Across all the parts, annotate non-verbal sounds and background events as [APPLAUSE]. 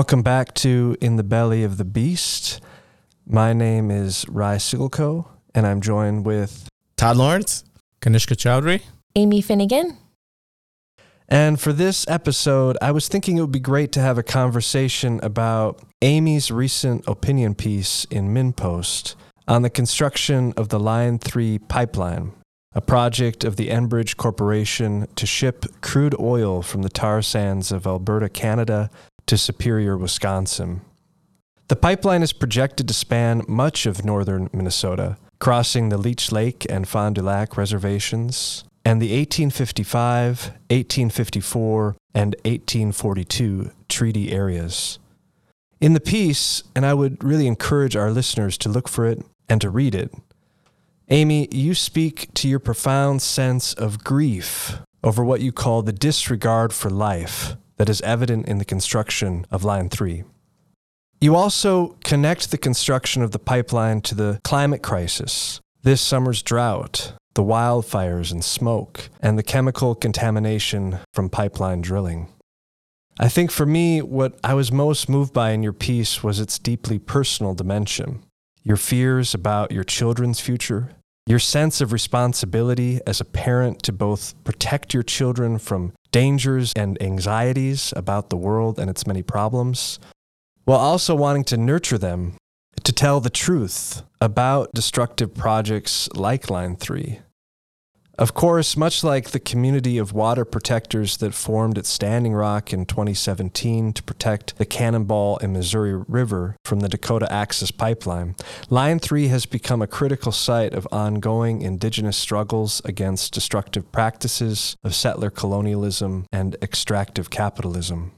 Welcome back to In the Belly of the Beast. My name is Rai Sigelko, and I'm joined with Todd Lawrence, Kanishka Chowdhury, Amy Finnegan. And for this episode, I was thinking it would be great to have a conversation about Amy's recent opinion piece in MinnPost on the construction of the Line 3 pipeline, a project of the Enbridge Corporation to ship crude oil from the tar sands of Alberta, Canada to Superior, Wisconsin. The pipeline is projected to span much of northern Minnesota, crossing the Leech Lake and Fond du Lac reservations, and the 1855, 1854, and 1842 treaty areas. In the piece, and I would really encourage our listeners to look for it and to read it, Amy, you speak to your profound sense of grief over what you call the disregard for life that is evident in the construction of Line 3. You also connect the construction of the pipeline to the climate crisis, this summer's drought, the wildfires and smoke, and the chemical contamination from pipeline drilling. I think for me, what I was most moved by in your piece was its deeply personal dimension. Your fears about your children's future, your sense of responsibility as a parent to both protect your children from dangers and anxieties about the world and its many problems, while also wanting to nurture them to tell the truth about destructive projects like Line 3. Of course, much like the community of water protectors that formed at Standing Rock in 2017 to protect the Cannonball and Missouri River from the Dakota Access Pipeline, Line 3 has become a critical site of ongoing indigenous struggles against destructive practices of settler colonialism and extractive capitalism.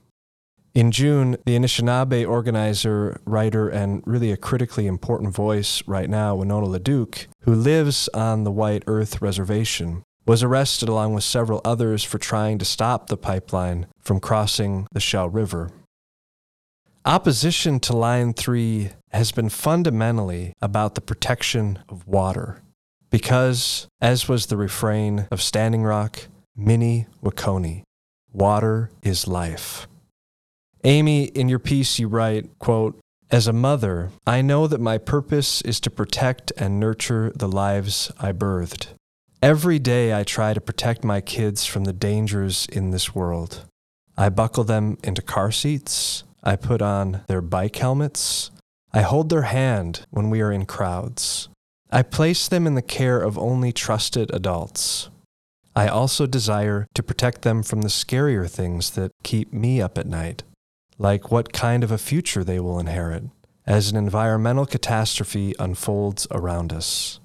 In June, the Anishinaabe organizer, writer, and really a critically important voice right now, Winona LaDuke, who lives on the White Earth Reservation, was arrested along with several others for trying to stop the pipeline from crossing the Shell River. Opposition to Line 3 has been fundamentally about the protection of water, because, as was the refrain of Standing Rock, Mni Wiconi, water is life. Amy, in your piece, you write, quote, as a mother, I know that my purpose is to protect and nurture the lives I birthed. Every day I try to protect my kids from the dangers in this world. I buckle them into car seats. I put on their bike helmets. I hold their hand when we are in crowds. I place them in the care of only trusted adults. I also desire to protect them from the scarier things that keep me up at night like what kind of a future they will inherit as an environmental catastrophe unfolds around us.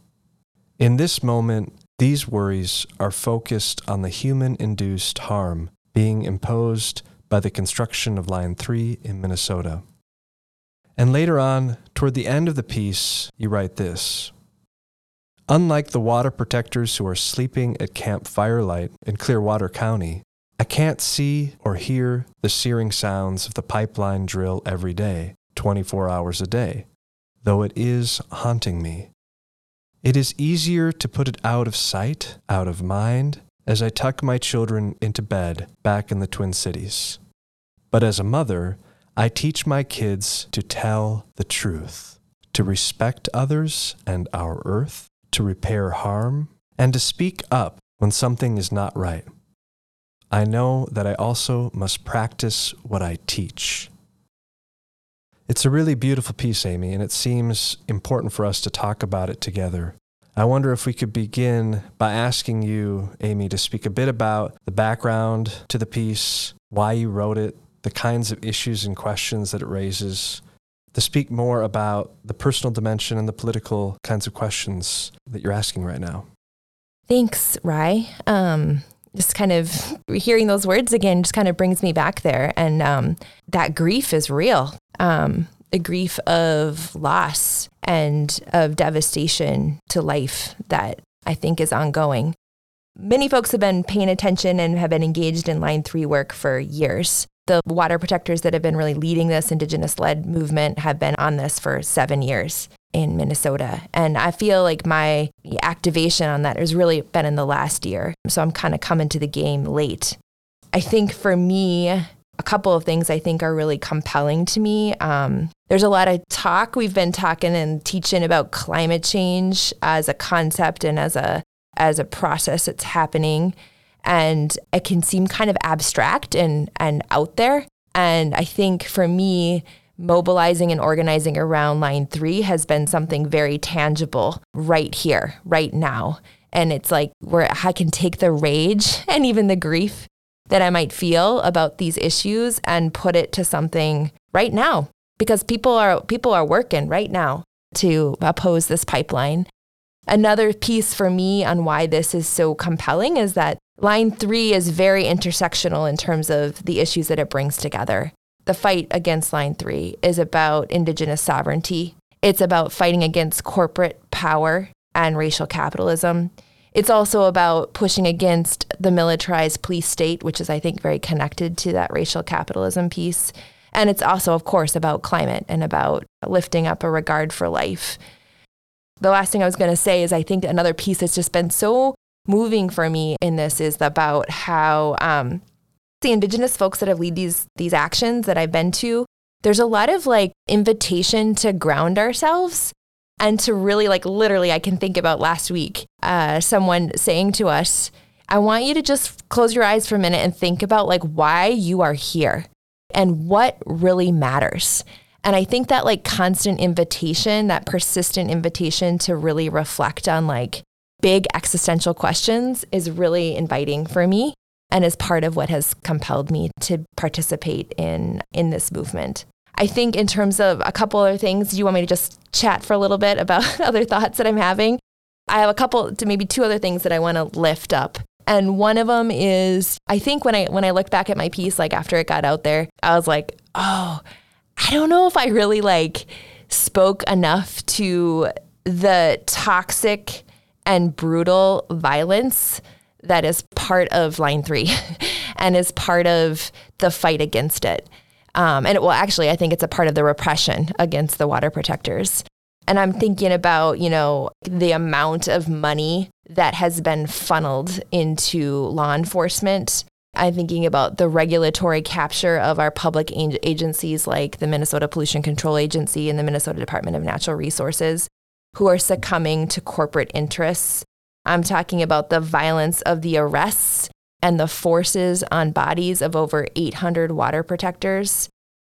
In this moment, these worries are focused on the human induced harm being imposed by the construction of Line 3 in Minnesota. And later on, toward the end of the piece, you write this Unlike the water protectors who are sleeping at Camp Firelight in Clearwater County, I can't see or hear the searing sounds of the pipeline drill every day, 24 hours a day, though it is haunting me. It is easier to put it out of sight, out of mind, as I tuck my children into bed back in the Twin Cities. But as a mother, I teach my kids to tell the truth, to respect others and our earth, to repair harm, and to speak up when something is not right. I know that I also must practice what I teach. It's a really beautiful piece, Amy, and it seems important for us to talk about it together. I wonder if we could begin by asking you, Amy, to speak a bit about the background to the piece, why you wrote it, the kinds of issues and questions that it raises, to speak more about the personal dimension and the political kinds of questions that you're asking right now. Thanks, Rye. Um, just kind of hearing those words again just kind of brings me back there. And um, that grief is real. Um, the grief of loss and of devastation to life that I think is ongoing. Many folks have been paying attention and have been engaged in Line 3 work for years. The water protectors that have been really leading this Indigenous led movement have been on this for seven years in Minnesota. And I feel like my activation on that has really been in the last year. So I'm kind of coming to the game late. I think for me, a couple of things I think are really compelling to me. Um, there's a lot of talk. We've been talking and teaching about climate change as a concept and as a as a process that's happening, and it can seem kind of abstract and and out there. And I think for me, mobilizing and organizing around line three has been something very tangible right here, right now. And it's like where I can take the rage [LAUGHS] and even the grief that I might feel about these issues and put it to something right now because people are people are working right now to oppose this pipeline. Another piece for me on why this is so compelling is that line 3 is very intersectional in terms of the issues that it brings together. The fight against line 3 is about indigenous sovereignty. It's about fighting against corporate power and racial capitalism. It's also about pushing against the militarized police state, which is, I think, very connected to that racial capitalism piece. And it's also, of course, about climate and about lifting up a regard for life. The last thing I was going to say is I think another piece that's just been so moving for me in this is about how um, the indigenous folks that have lead these these actions that I've been to, there's a lot of like invitation to ground ourselves and to really like literally i can think about last week uh, someone saying to us i want you to just close your eyes for a minute and think about like why you are here and what really matters. And i think that like constant invitation that persistent invitation to really reflect on like big existential questions is really inviting for me and is part of what has compelled me to participate in in this movement I think in terms of a couple other things, do you want me to just chat for a little bit about [LAUGHS] other thoughts that I'm having? I have a couple to maybe two other things that I want to lift up. And one of them is I think when I when I look back at my piece like after it got out there, I was like, "Oh, I don't know if I really like spoke enough to the toxic and brutal violence that is part of line 3 [LAUGHS] and is part of the fight against it." Um, and it, well, actually, I think it's a part of the repression against the water protectors. And I'm thinking about, you know, the amount of money that has been funneled into law enforcement. I'm thinking about the regulatory capture of our public agencies like the Minnesota Pollution Control Agency and the Minnesota Department of Natural Resources, who are succumbing to corporate interests. I'm talking about the violence of the arrests and the forces on bodies of over 800 water protectors.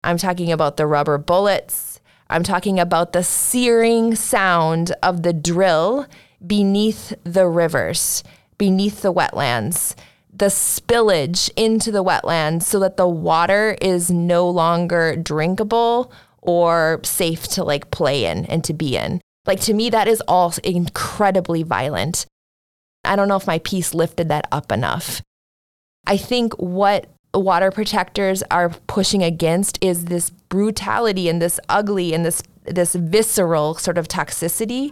I'm talking about the rubber bullets. I'm talking about the searing sound of the drill beneath the rivers, beneath the wetlands, the spillage into the wetlands so that the water is no longer drinkable or safe to like play in and to be in. Like to me, that is all incredibly violent. I don't know if my piece lifted that up enough. I think what water protectors are pushing against is this brutality and this ugly and this this visceral sort of toxicity.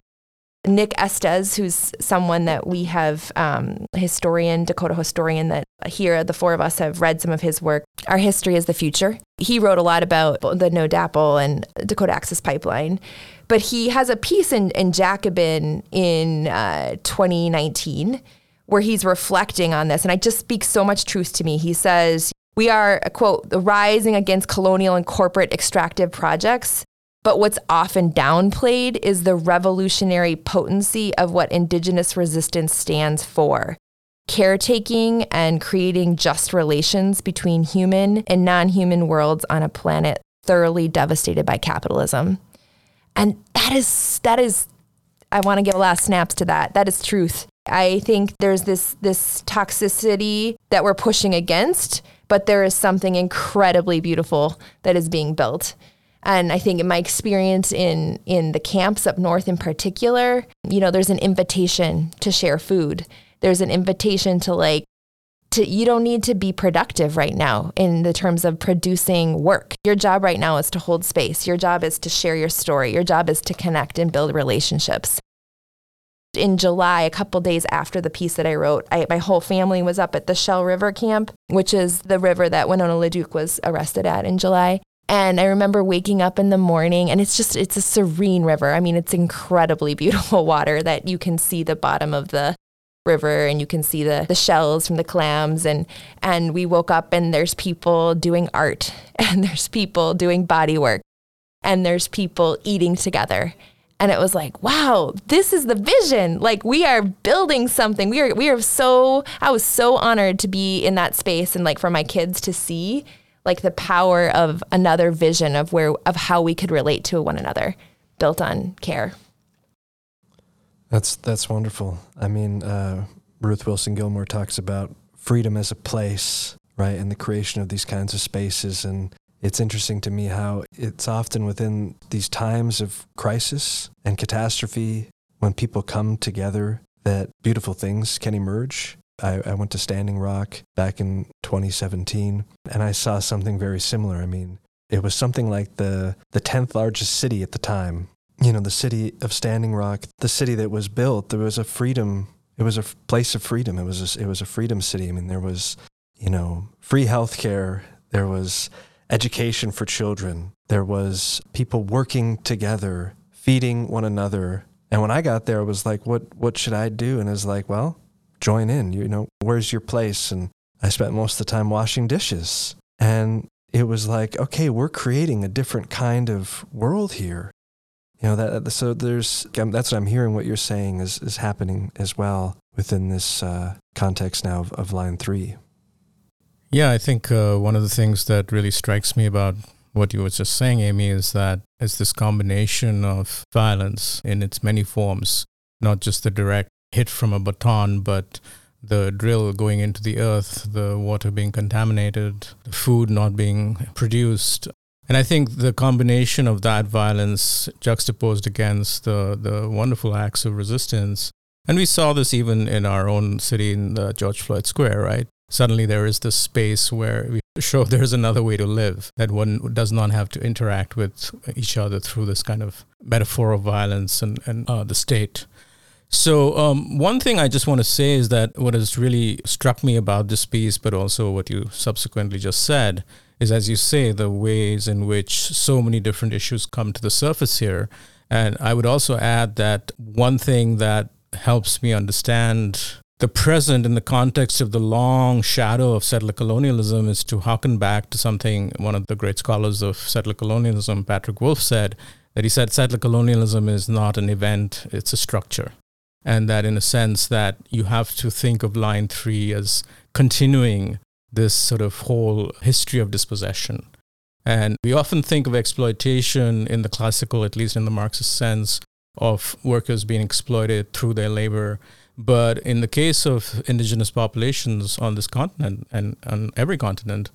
Nick Estes, who's someone that we have, um, historian, Dakota historian, that here the four of us have read some of his work. Our history is the future. He wrote a lot about the No DAPL and Dakota Access Pipeline, but he has a piece in, in Jacobin in uh, 2019 where he's reflecting on this. And I just speak so much truth to me. He says, We are, quote, rising against colonial and corporate extractive projects. But what's often downplayed is the revolutionary potency of what Indigenous resistance stands for caretaking and creating just relations between human and non human worlds on a planet thoroughly devastated by capitalism. And that is, that is, I want to give a of snaps to that. That is truth. I think there's this this toxicity that we're pushing against, but there is something incredibly beautiful that is being built. And I think in my experience in in the camps up north in particular, you know, there's an invitation to share food. There's an invitation to like to you don't need to be productive right now in the terms of producing work. Your job right now is to hold space. Your job is to share your story. Your job is to connect and build relationships in July, a couple days after the piece that I wrote, I, my whole family was up at the Shell River camp, which is the river that Winona LaDuke was arrested at in July. And I remember waking up in the morning and it's just, it's a serene river. I mean, it's incredibly [LAUGHS] beautiful water that you can see the bottom of the, river and you can see the, the shells from the clams. And and we woke up and there's people doing art [LAUGHS] and there's people doing body work and there's people eating together. And it was like wow this is the vision. Like we are building something. We are we are so i was so honored to be in that space and like for my kids to see like the power of another vision of where of how we could relate to one another built on care that's that's wonderful i mean uh, ruth wilson gilmore talks about freedom as a place right and the creation of these kinds of spaces and it's interesting to me how it's often within these times of crisis and catastrophe when people come together that beautiful things can emerge. I, I, went to Standing Rock back in 2017 and I saw something very similar. I mean, it was something like the, the 10th largest city at the time. You know, the city of Standing Rock, the city that was built, there was a freedom, it was a place of freedom. It was a, it was a freedom city. I mean, there was, you know, free health care. There was education for children. There was people working together, feeding one another. And when I got there, I was like, what, what should I do? And I was like, well, join in. You know, where's your place? And I spent most of the time washing dishes. And it was like, okay, we're creating a different kind of world here. You know, that, so there's, that's what I'm hearing what you're saying is, is happening as well within this uh, context now of, of line three. Yeah, I think uh, one of the things that really strikes me about what you were just saying, Amy, is that it's this combination of violence in its many forms, not just the direct hit from a baton, but the drill going into the earth, the water being contaminated, the food not being produced. And I think the combination of that violence juxtaposed against the, the wonderful acts of resistance. And we saw this even in our own city in George Floyd Square, right? suddenly there is this space where we [LAUGHS] show there's another way to live that one does not have to interact with each other through this kind of metaphor of violence and, and uh, the state. So, um, one thing I just want to say is that what has really struck me about this piece, but also what you subsequently just said, is as you say, the ways in which so many different issues come to the surface here. And I would also add that one thing that helps me understand the present in the context of the long shadow of settler colonialism is to harken back to something one of the great scholars of settler colonialism, Patrick Wolfe, said that he said settler colonialism is not an event, it's a structure. And that in a sense that you have to think of line three as continuing this sort of whole history of dispossession. And we often think of exploitation in the classical, at least in the Marxist sense, of workers being exploited through their labor but in the case of indigenous populations on this continent and on every continent,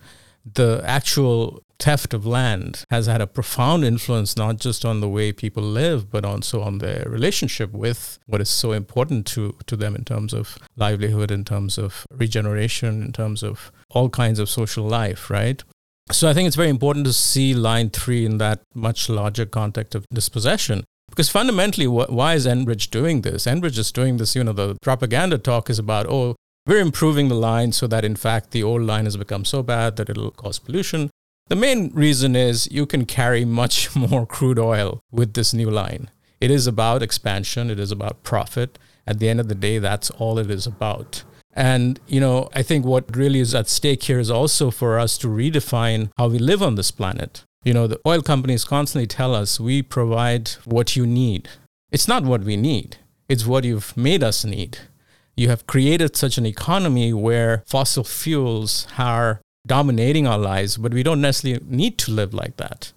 the actual theft of land has had a profound influence not just on the way people live, but also on their relationship with what is so important to, to them in terms of livelihood, in terms of regeneration, in terms of all kinds of social life, right? So I think it's very important to see line three in that much larger context of dispossession. Because fundamentally, why is Enbridge doing this? Enbridge is doing this, you know, the propaganda talk is about, oh, we're improving the line so that in fact the old line has become so bad that it'll cause pollution. The main reason is you can carry much [LAUGHS] more crude oil with this new line. It is about expansion, it is about profit. At the end of the day, that's all it is about. And, you know, I think what really is at stake here is also for us to redefine how we live on this planet. You know, the oil companies constantly tell us we provide what you need. It's not what we need, it's what you've made us need. You have created such an economy where fossil fuels are dominating our lives, but we don't necessarily need to live like that.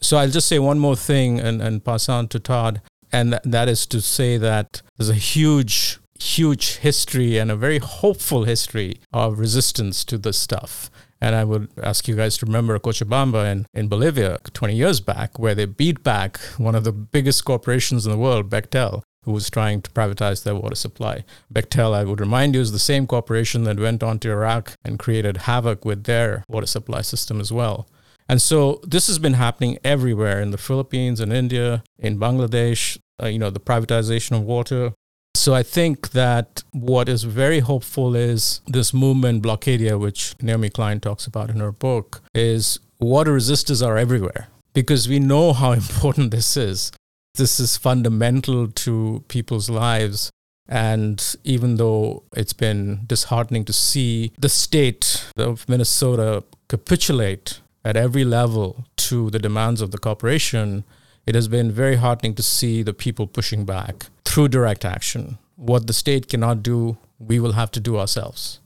So I'll just say one more thing and, and pass on to Todd. And that is to say that there's a huge, huge history and a very hopeful history of resistance to this stuff. And I would ask you guys to remember Cochabamba in, in Bolivia 20 years back, where they beat back one of the biggest corporations in the world, Bechtel, who was trying to privatize their water supply. Bechtel, I would remind you, is the same corporation that went on to Iraq and created havoc with their water supply system as well. And so this has been happening everywhere in the Philippines, in India, in Bangladesh, uh, you know, the privatization of water, so I think that what is very hopeful is this movement Blockadia, which Naomi Klein talks about in her book, is water resistors are everywhere because we know how [LAUGHS] important this is. This is fundamental to people's lives. And even though it's been disheartening to see the state of Minnesota capitulate at every level to the demands of the corporation, it has been very heartening to see the people pushing back through direct action. What the state cannot do, we will have to do ourselves,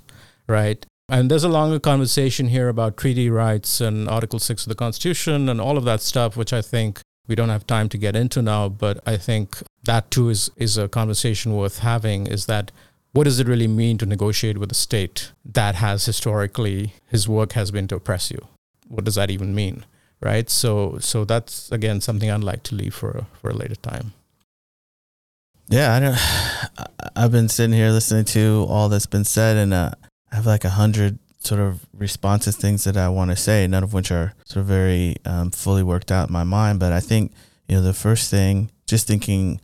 right? And there's a longer conversation here about treaty rights and Article 6 of the Constitution and all of that stuff, which I think we don't have time to get into now. But I think that too is, is a conversation worth having is that what does it really mean to negotiate with a state that has historically, his work has been to oppress you? What does that even mean? Right. So, so that's again something I'd like to leave for, for a later time. Yeah, I don't. [SIGHS] I've been sitting here listening to all that's been said, and uh, I have like a hundred sort of responses, things that I want to say, none of which are sort of very um, fully worked out in my mind. But I think, you know, the first thing, just thinking,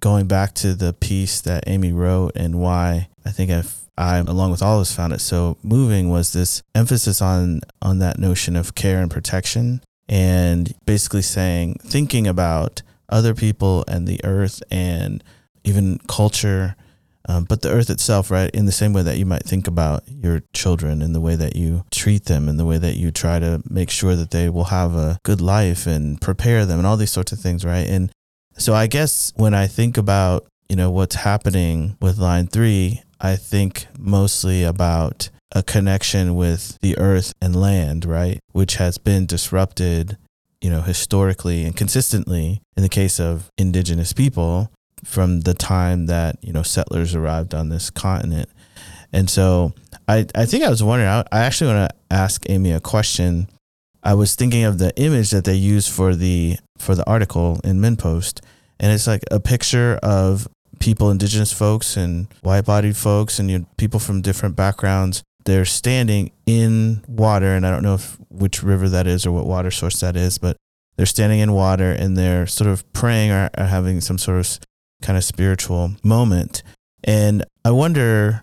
going back to the piece that Amy wrote and why I think I've, I, along with all of us, found it so moving was this emphasis on on that notion of care and protection, and basically saying, thinking about other people and the earth and even culture um, but the earth itself, right, in the same way that you might think about your children and the way that you treat them and the way that you try to make sure that they will have a good life and prepare them and all these sorts of things, right? And so I guess when I think about, you know, what's happening with line three, I think mostly about a connection with the earth and land, right, which has been disrupted, you know, historically and consistently in the case of indigenous people from the time that you know settlers arrived on this continent. And so I, I think I was wondering, I, I actually want to ask Amy a question. I was thinking of the image that they used for the for the article in MinnPost, and it's like a picture of people, indigenous folks and white-bodied folks, and people from different backgrounds. They're standing in water, and I don't know if, which river that is or what water source that is, but they're standing in water and they're sort of praying or, or having some sort of kind of spiritual moment. And I wonder,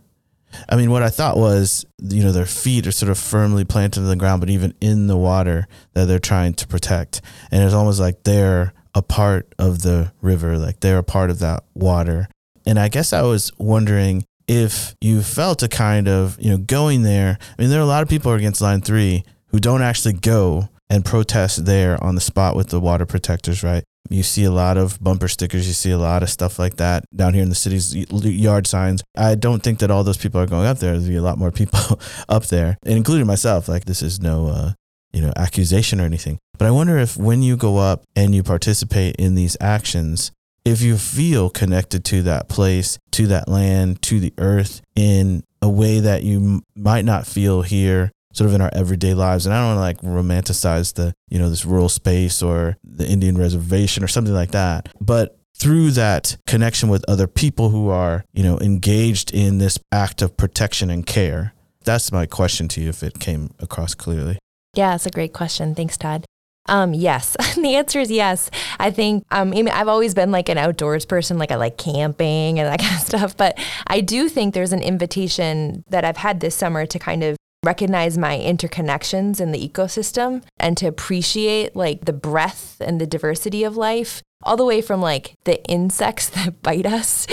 I mean, what I thought was, you know, their feet are sort of firmly planted in the ground, but even in the water that they're trying to protect. And it's almost like they're a part of the river, like they're a part of that water. And I guess I was wondering if you felt a kind of, you know, going there. I mean, there are a lot of people against line three who don't actually go and protest there on the spot with the water protectors, right? You see a lot of bumper stickers. You see a lot of stuff like that down here in the city's yard signs. I don't think that all those people are going up there. There'll be a lot more people [LAUGHS] up there, including myself. Like this is no, uh, you know, accusation or anything. But I wonder if when you go up and you participate in these actions, if you feel connected to that place, to that land, to the earth in a way that you might not feel here sort of in our everyday lives. And I don't want to like romanticize the, you know, this rural space or the Indian reservation or something like that. But through that connection with other people who are, you know, engaged in this act of protection and care. That's my question to you if it came across clearly. Yeah, it's a great question. Thanks, Todd. Um, yes. [LAUGHS] the answer is yes. I think um, I mean, I've always been like an outdoors person, like I like camping and that [LAUGHS] kind of stuff. But I do think there's an invitation that I've had this summer to kind of recognize my interconnections in the ecosystem and to appreciate like the breadth and the diversity of life all the way from like the insects [LAUGHS] that bite us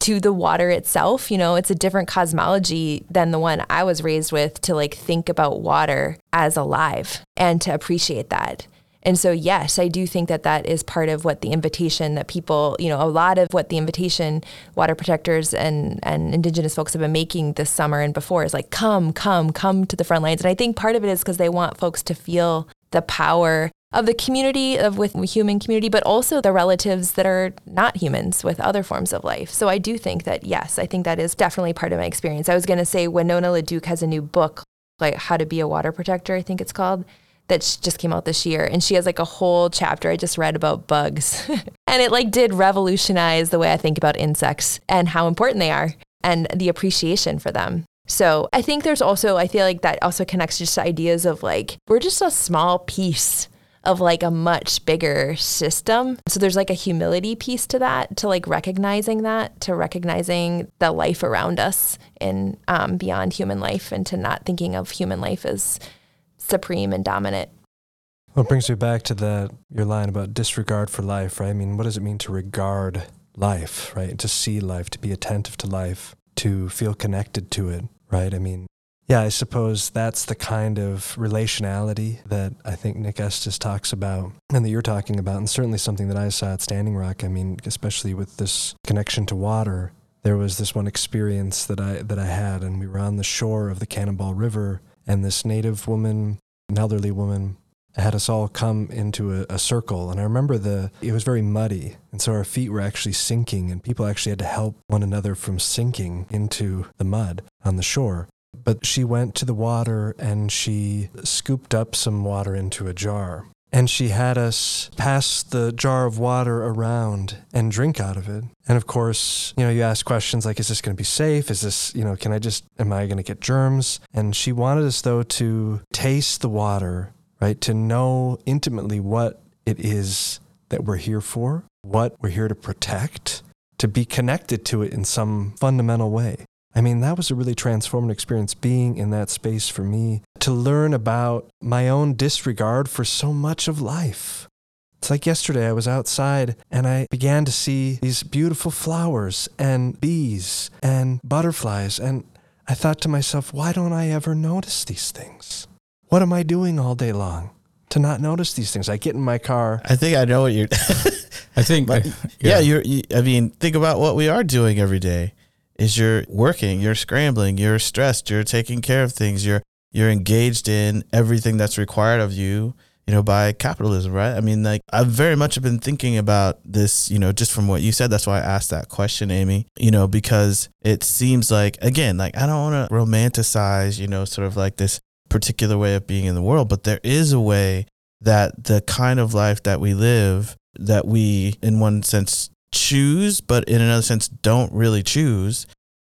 to the water itself. You know it's a different cosmology than the one i was raised with to like think about water as alive and to appreciate that and so, yes, I do think that that is part of what the invitation that people, you know, a lot of what the invitation water protectors and, and indigenous folks have been making this summer and before is like, come, come, come to the front lines. And I think part of it is because they want folks to feel the power of the community of with human community but also the relatives that are not humans with other forms of life. So i do think that yes i think that is definitely part of my experience. I was going to say winona laduke has a new book like how to be a water protector i think it's called that just came out this year and she has like a whole chapter I just read about bugs. [LAUGHS] and it like did revolutionize the way I think about insects and how important they are and the appreciation for them. So, I think there's also I feel like that also connects just to ideas of like we're just a small piece of like a much bigger system. So there's like a humility piece to that, to like recognizing that, to recognizing the life around us and um, beyond human life, and to not thinking of human life as supreme and dominant. Well, it brings me back to that your line about disregard for life, right? I mean, what does it mean to regard life, right? To see life, to be attentive to life, to feel connected to it, right? I mean, yeah, I suppose that's the kind of relationality that I think Nick Estes talks about and that you're talking about, and certainly something that I saw at Standing Rock. I mean, especially with this connection to water. There was this one experience that I that I had, and we were on the shore of the Cannonball River, and this native woman, an elderly woman, had us all come into a, a, circle. And I remember the it was very muddy, and so our feet were actually sinking, and people actually had to help one another from sinking into the mud on the shore. But she went to the water and she scooped up some water into a jar. And she had us pass the jar of water around and drink out of it. And of course, you know, you ask questions like, is this going to be safe? Is this, you know, can I just, am I going to get germs? And she wanted us, though, to taste the water, right? To know intimately what it is that we're here for, what we're here to protect, to be connected to it in some fundamental way. I mean, that was a really transformative experience being in that space for me to learn about my own disregard for so much of life. It's like yesterday I was outside and I began to see these beautiful flowers and bees and butterflies. And I thought to myself, why don't I ever notice these things? What am I doing all day long to not notice these things? I get in my car. I think I know what you're. [LAUGHS] I think, [LAUGHS] but, yeah. yeah, you're. You, I mean, think about what we are doing every day is you're working, you're scrambling, you're stressed, you're taking care of things, you're you're engaged in everything that's required of you, you know, by capitalism, right? I mean, like I've very much been thinking about this, you know, just from what you said. That's why I asked that question, Amy, you know, because it seems like again, like I don't want to romanticize, you know, sort of like this particular way of being in the world, but there is a way that the kind of life that we live that we in one sense choose, but in another sense, don't really choose,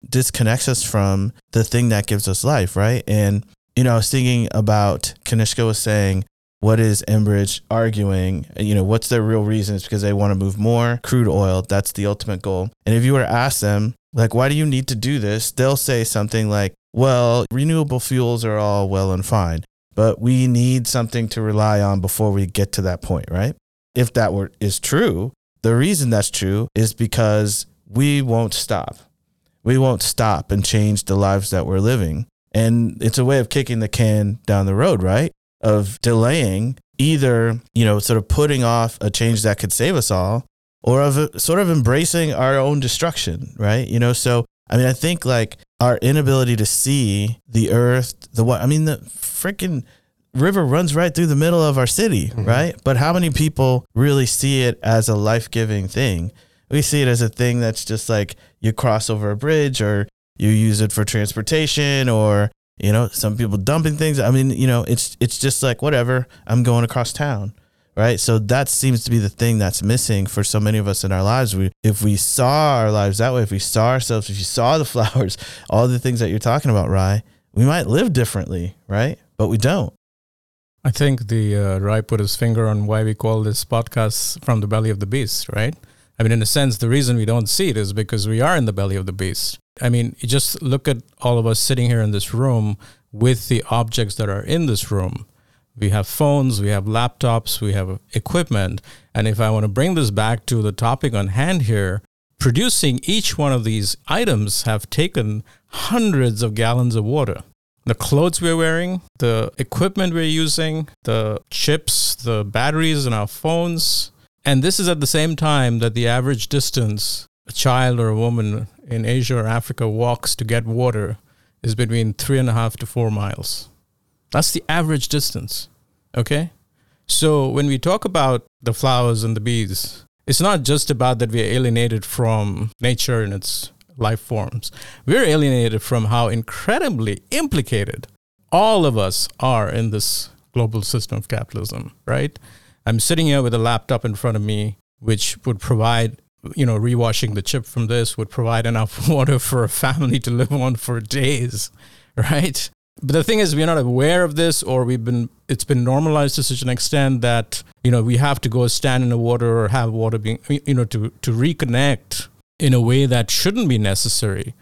disconnects us from the thing that gives us life, right? And, you know, I was thinking about Kanishka was saying, what is Enbridge arguing? You know, what's their real reason? It's because they want to move more crude oil. That's the ultimate goal. And if you were to ask them, like, why do you need to do this? They'll say something like, well, renewable fuels are all well and fine, but we need something to rely on before we get to that point, right? If that were is true, the reason that's true is because we won't stop. We won't stop and change the lives that we're living. And it's a way of kicking the can down the road, right? Of delaying either, you know, sort of putting off a change that could save us all or of sort of embracing our own destruction, right? You know, so I mean, I think like our inability to see the earth, the what, I mean, the freaking river runs right through the middle of our city, mm-hmm. right? But how many people really see it as a life giving thing? We see it as a thing that's just like you cross over a bridge or you use it for transportation or you know some people dumping things. I mean you know it's it's just like whatever i'm going across town right? So that seems to be the thing that's missing for so many of us in our lives. We if we saw our lives that way if we saw ourselves if you saw the [LAUGHS] flowers all the things that you're talking about rye we might live differently right? But we don't. I think the uh, Rai put his finger on why we call this podcast from the belly of the beast, right? I mean, in a sense, the reason we don't see it is because we are in the belly of the beast. I mean, just look at all of us sitting here in this room with the objects that are in this room. We have phones, we have laptops, we have equipment. And if I want to bring this back to the topic on hand here, producing each one of these items have taken hundreds of gallons of water the clothes we're wearing, the equipment we're using, the chips, the batteries in our phones. And this is at the same time that the average distance a child or a woman in Asia or Africa walks to get water is between three and a half to four miles. That's the average distance. Okay? So when we talk about the flowers and the bees, it's not just about that we're alienated from nature and its life forms. We're alienated from how incredibly implicated all of us are in this global system of capitalism, right? I'm sitting here with a laptop in front of me, which would provide, you know, rewashing the chip from this would provide enough [LAUGHS] water for a family to live on for days, right? But the thing is, we're not aware of this, or we've been, it's been normalized to such an extent that, you know, we have to go stand in the water or have water being, you know, to, to reconnect in a way that shouldn't be necessary.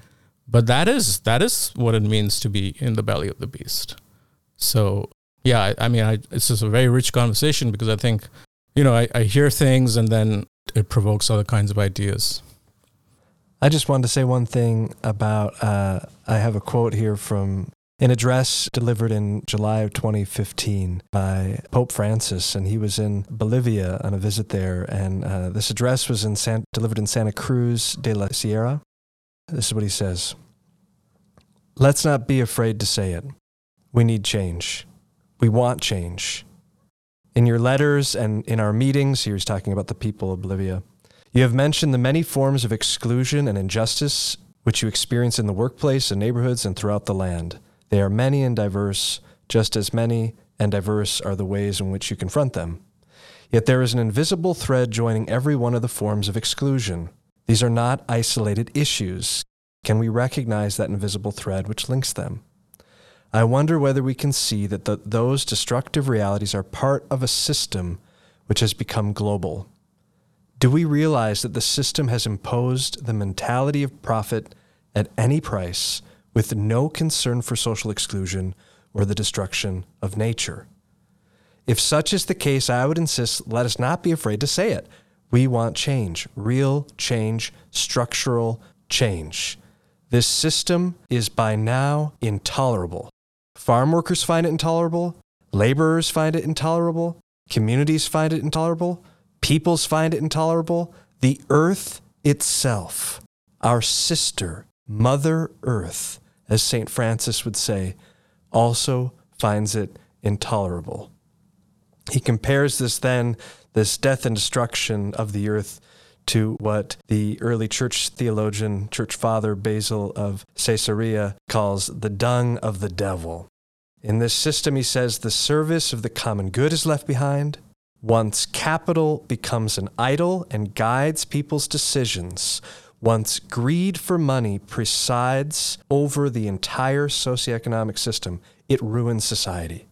But that is that is what it means to be in the belly of the beast. So yeah, I, I mean, I, it's just a very rich conversation because I think, you know, I, I hear things and then it provokes other kinds of ideas. I just wanted to say one thing about. Uh, I have a quote here from an address delivered in July of 2015 by Pope Francis, and he was in Bolivia on a visit there. And uh, this address was in San- delivered in Santa Cruz de la Sierra. This is what he says Let's not be afraid to say it. We need change. We want change. In your letters and in our meetings, he was talking about the people of Bolivia. You have mentioned the many forms of exclusion and injustice which you experience in the workplace and neighborhoods and throughout the land. They are many and diverse, just as many and diverse are the ways in which you confront them. Yet there is an invisible thread joining every one of the forms of exclusion. These are not isolated issues. Can we recognize that invisible thread which links them? I wonder whether we can see that the, those destructive realities are part of a system which has become global. Do we realize that the system has imposed the mentality of profit at any price with no concern for social exclusion or the destruction of nature? If such is the case, I would insist let us not be afraid to say it. We want change, real change, structural change. This system is by now intolerable. Farm workers find it intolerable, laborers find it intolerable, communities find it intolerable, peoples find it intolerable. The earth itself, our sister, Mother Earth, as St. Francis would say, also finds it intolerable. He compares this then, this death and destruction of the earth, to what the early church theologian, church father Basil of Caesarea calls the dung of the devil. In this system, he says the service of the common good is left behind. Once capital becomes an idol and guides people's decisions, once greed for money presides over the entire socioeconomic system, it ruins society.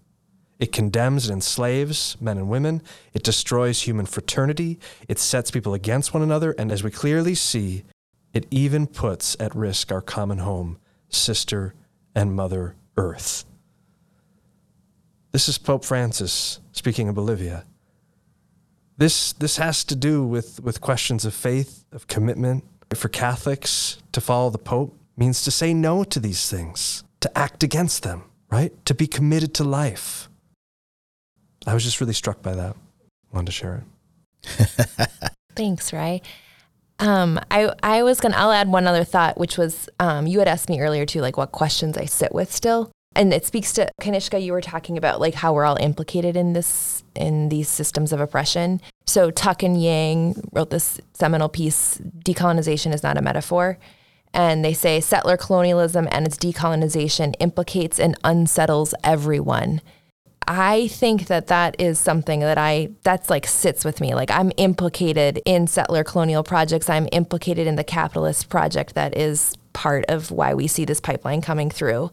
It condemns and enslaves men and women. It destroys human fraternity. It sets people against one another. And as we clearly see, it even puts at risk our common home, sister and mother earth. This is Pope Francis speaking of Bolivia. This, this has to do with, with questions of faith, of commitment. For Catholics, to follow the Pope means to say no to these things, to act against them, right? To be committed to life. I was just really struck by that. Wanted to share it. [LAUGHS] Thanks, Ray. Um, I I was gonna. I'll add one other thought, which was um, you had asked me earlier too, like what questions I sit with still, and it speaks to Kanishka. You were talking about like how we're all implicated in this in these systems of oppression. So Tuck and Yang wrote this seminal piece, "Decolonization is not a metaphor." And they say settler colonialism and its decolonization implicates and unsettles everyone. I think that that is something that I that's like sits with me. Like I'm implicated in settler colonial projects. I'm implicated in the capitalist project that is part of why we see this pipeline coming through.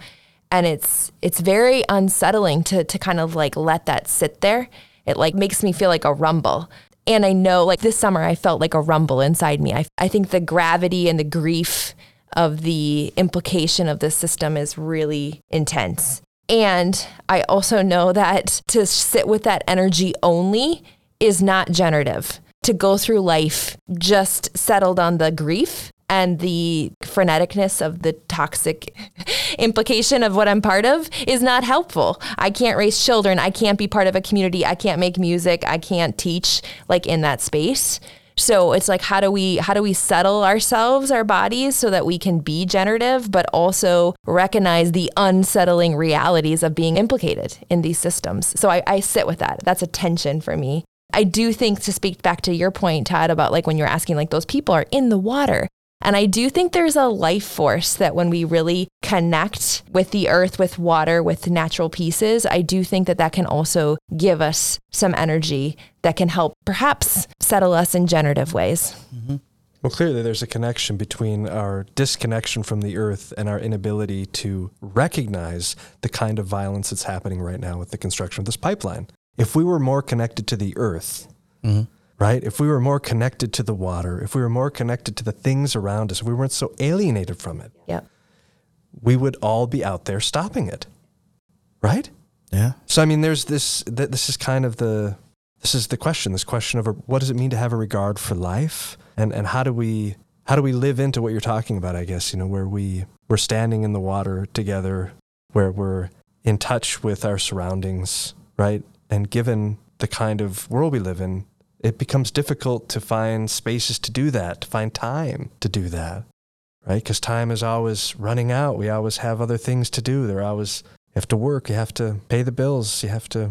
And it's it's very unsettling to to kind of like let that sit there. It like makes me feel like a rumble. And I know like this summer I felt like a rumble inside me. I I think the gravity and the grief of the implication of this system is really intense. And I also know that to sit with that energy only is not generative. To go through life just settled on the grief and the freneticness of the toxic [LAUGHS] implication of what I'm part of is not helpful. I can't raise children. I can't be part of a community. I can't make music. I can't teach like in that space. So it's like how do we how do we settle ourselves, our bodies, so that we can be generative, but also recognize the unsettling realities of being implicated in these systems. So I, I sit with that. That's a tension for me. I do think to speak back to your point, Todd, about like when you're asking, like those people are in the water. And I do think there's a life force that when we really connect with the earth, with water, with natural pieces, I do think that that can also give us some energy that can help perhaps settle us in generative ways. Mm-hmm. Well, clearly, there's a connection between our disconnection from the earth and our inability to recognize the kind of violence that's happening right now with the construction of this pipeline. If we were more connected to the earth, mm-hmm right? If we were more connected to the water, if we were more connected to the things around us, if we weren't so alienated from it, yeah. we would all be out there stopping it, right? Yeah. So I mean, there's this. Th- this is kind of the. This is the question. This question of a, what does it mean to have a regard for life, and and how do we how do we live into what you're talking about? I guess you know where we we're standing in the water together, where we're in touch with our surroundings, right? And given the kind of world we live in, it becomes difficult to find spaces to do that, to find time to do that, right? Because time is always running out. We always have other things to do. There always you have to work. You have to pay the bills. You have to.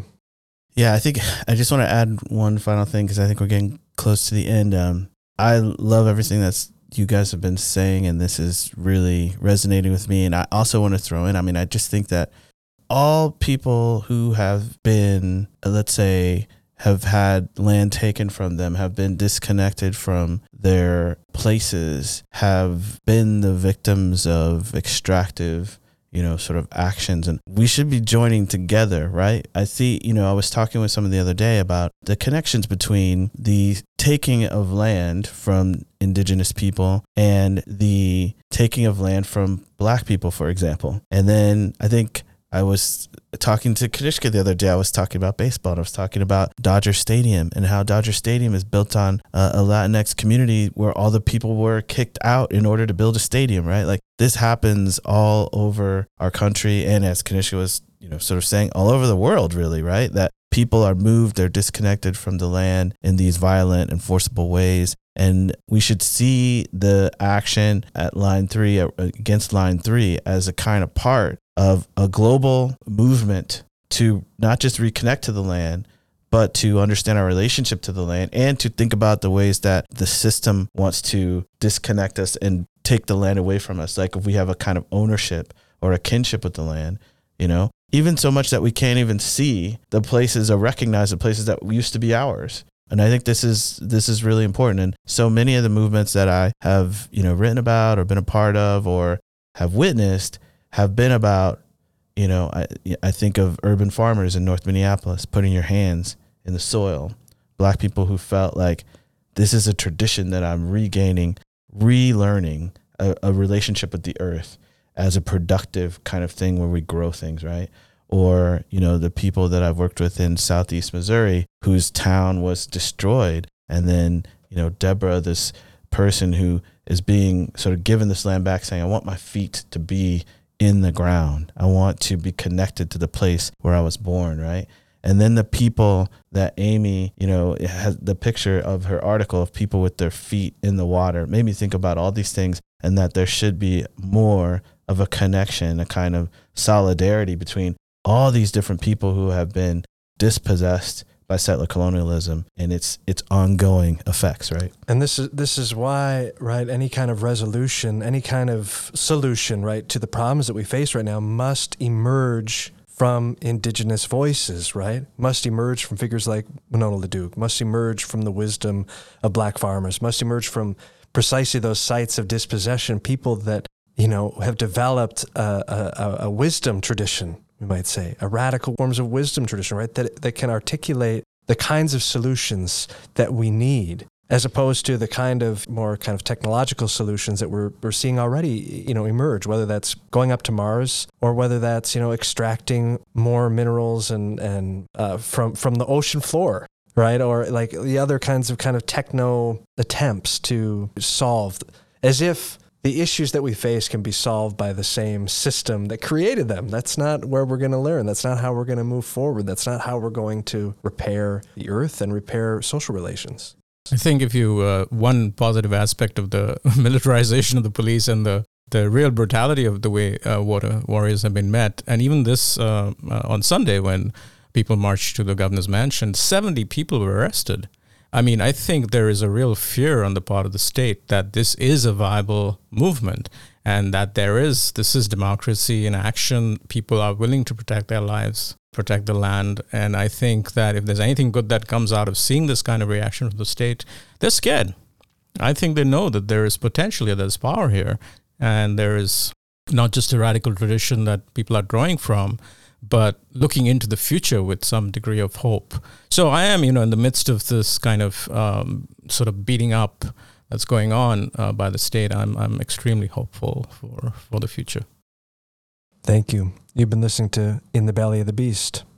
Yeah, I think I just want to add one final thing because I think we're getting close to the end. Um, I love everything that's you guys have been saying, and this is really resonating with me. And I also want to throw in, I mean, I just think that all people who have been, let's say, have had land taken from them, have been disconnected from their places, have been the victims of extractive you know, sort of actions. And we should be joining together, right? I see, you know, I was talking with someone the other day about the connections between the taking of land from indigenous people and the taking of land from black people, for example. And then I think I was talking to Kanishka the other day. I was talking about baseball. And I was talking about Dodger Stadium and how Dodger Stadium is built on a, a Latinx community where all the people were kicked out in order to build a stadium, right? Like this happens all over our country. And as Kanishka was, you know, sort of saying, all over the world, really, right? That people are moved, they're disconnected from the land in these violent and forcible ways. And we should see the action at line three, uh, against line three, as a kind of part of a global movement to not just reconnect to the land, but to understand our relationship to the land and to think about the ways that the system wants to disconnect us and take the land away from us. Like if we have a kind of ownership or a kinship with the land, you know, even so much that we can't even see the places or recognize the places that used to be ours. And I think this is this is really important. And so many of the movements that I have, you know, written about or been a part of or have witnessed have been about, you know, I, I think of urban farmers in North Minneapolis putting your hands in the soil, black people who felt like this is a tradition that I'm regaining, relearning a, a relationship with the earth as a productive kind of thing where we grow things, right? Or, you know, the people that I've worked with in Southeast Missouri whose town was destroyed. And then, you know, Deborah, this person who is being sort of given this land back saying, I want my feet to be in the ground. I want to be connected to the place where I was born, right? And then the people that Amy, you know, has the picture of her article of people with their feet in the water made me think about all these things and that there should be more of a connection, a kind of solidarity between all these different people who have been dispossessed by settler colonialism and its its ongoing effects, right? And this is this is why, right, any kind of resolution, any kind of solution, right, to the problems that we face right now must emerge from indigenous voices, right? Must emerge from figures like Winona LaDuke, must emerge from the wisdom of black farmers, must emerge from precisely those sites of dispossession, people that, you know, have developed a, a, a wisdom tradition we might say, a radical forms of wisdom tradition, right? That, that can articulate the kinds of solutions that we need as opposed to the kind of more kind of technological solutions that we're, we're seeing already you know emerge whether that's going up to mars or whether that's you know extracting more minerals and and uh, from from the ocean floor right or like the other kinds of kind of techno attempts to solve as if the issues that we face can be solved by the same system that created them. That's not where we're going to learn. That's not how we're going to move forward. That's not how we're going to repair the earth and repair social relations. I think if you uh, one positive aspect of the [LAUGHS] militarization of the police and the the real brutality of the way uh, water warriors have been met, and even this uh, uh on Sunday when people marched to the governor's mansion, seventy people were arrested. I mean, I think there is a real fear on the part of the state that this is a viable movement and that there is, this is democracy in action. People are willing to protect their lives, protect the land. And I think that if there's anything good that comes out of seeing this kind of reaction from the state, they're scared. I think they know that there is potentially, there's power here. And there is not just a radical tradition that people are drawing from, but looking into the future with some degree of hope. So I am, you know, in the midst of this kind of um, sort of beating up that's going on uh, by the state. I'm I'm extremely hopeful for for the future. Thank you. You've been listening to In the Belly of the Beast.